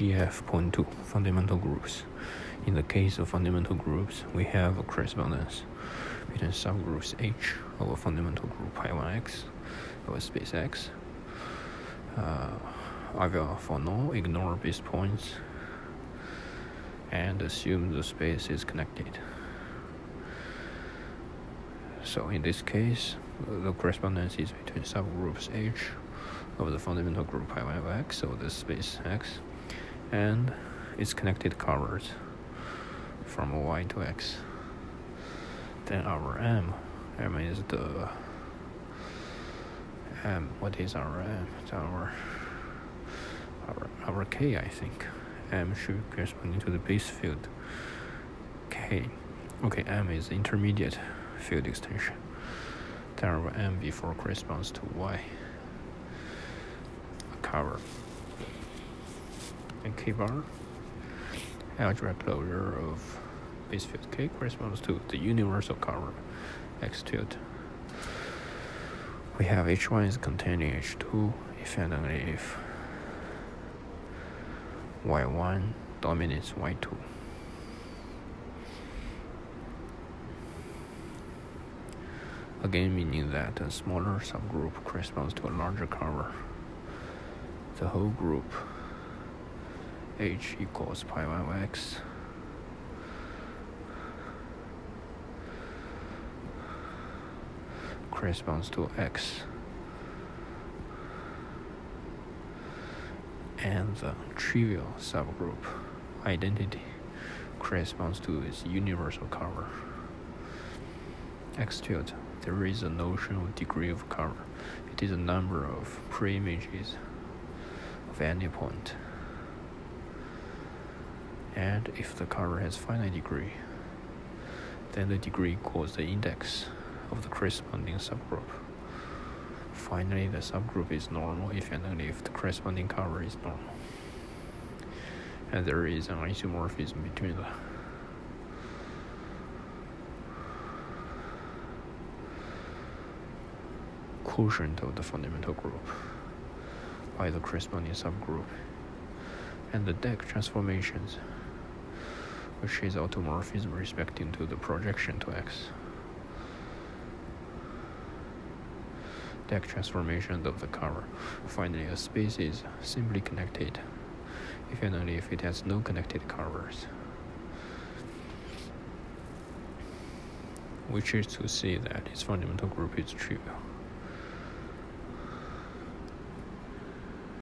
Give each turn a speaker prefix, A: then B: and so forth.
A: GF.2 fundamental groups. In the case of fundamental groups, we have a correspondence between subgroups H of a fundamental group Pi1x over space X. Uh, I will, for now, ignore base points and assume the space is connected. So in this case, the correspondence is between subgroups H of the fundamental group Pi1 of X over the space X and its connected covers from Y to X. Then our M, M is the M. What is our M? It's our our our K, I think. M should correspond to the base field K. Okay, M is intermediate field extension. Then our M before corresponds to Y. A cover. And K bar. Algebra closure of base field K corresponds to the universal cover X tilde. We have H1 is containing H2 if and only if Y1 dominates Y2. Again, meaning that a smaller subgroup corresponds to a larger cover. The whole group H equals pi 1 x. Corresponds to x. And the trivial subgroup identity. Corresponds to its universal cover. X tilde there is a notion of degree of cover. It is a number of preimages of any point and if the cover has finite degree then the degree equals the index of the corresponding subgroup. Finally, the subgroup is normal if and only if the corresponding cover is normal. And there is an isomorphism between the quotient of the fundamental group by the corresponding subgroup and the deck transformations which is automorphism respecting to the projection to x. deck transformation of the cover. Finally, a space is simply connected if and only if it has no connected covers. Which is to say that its fundamental group is trivial.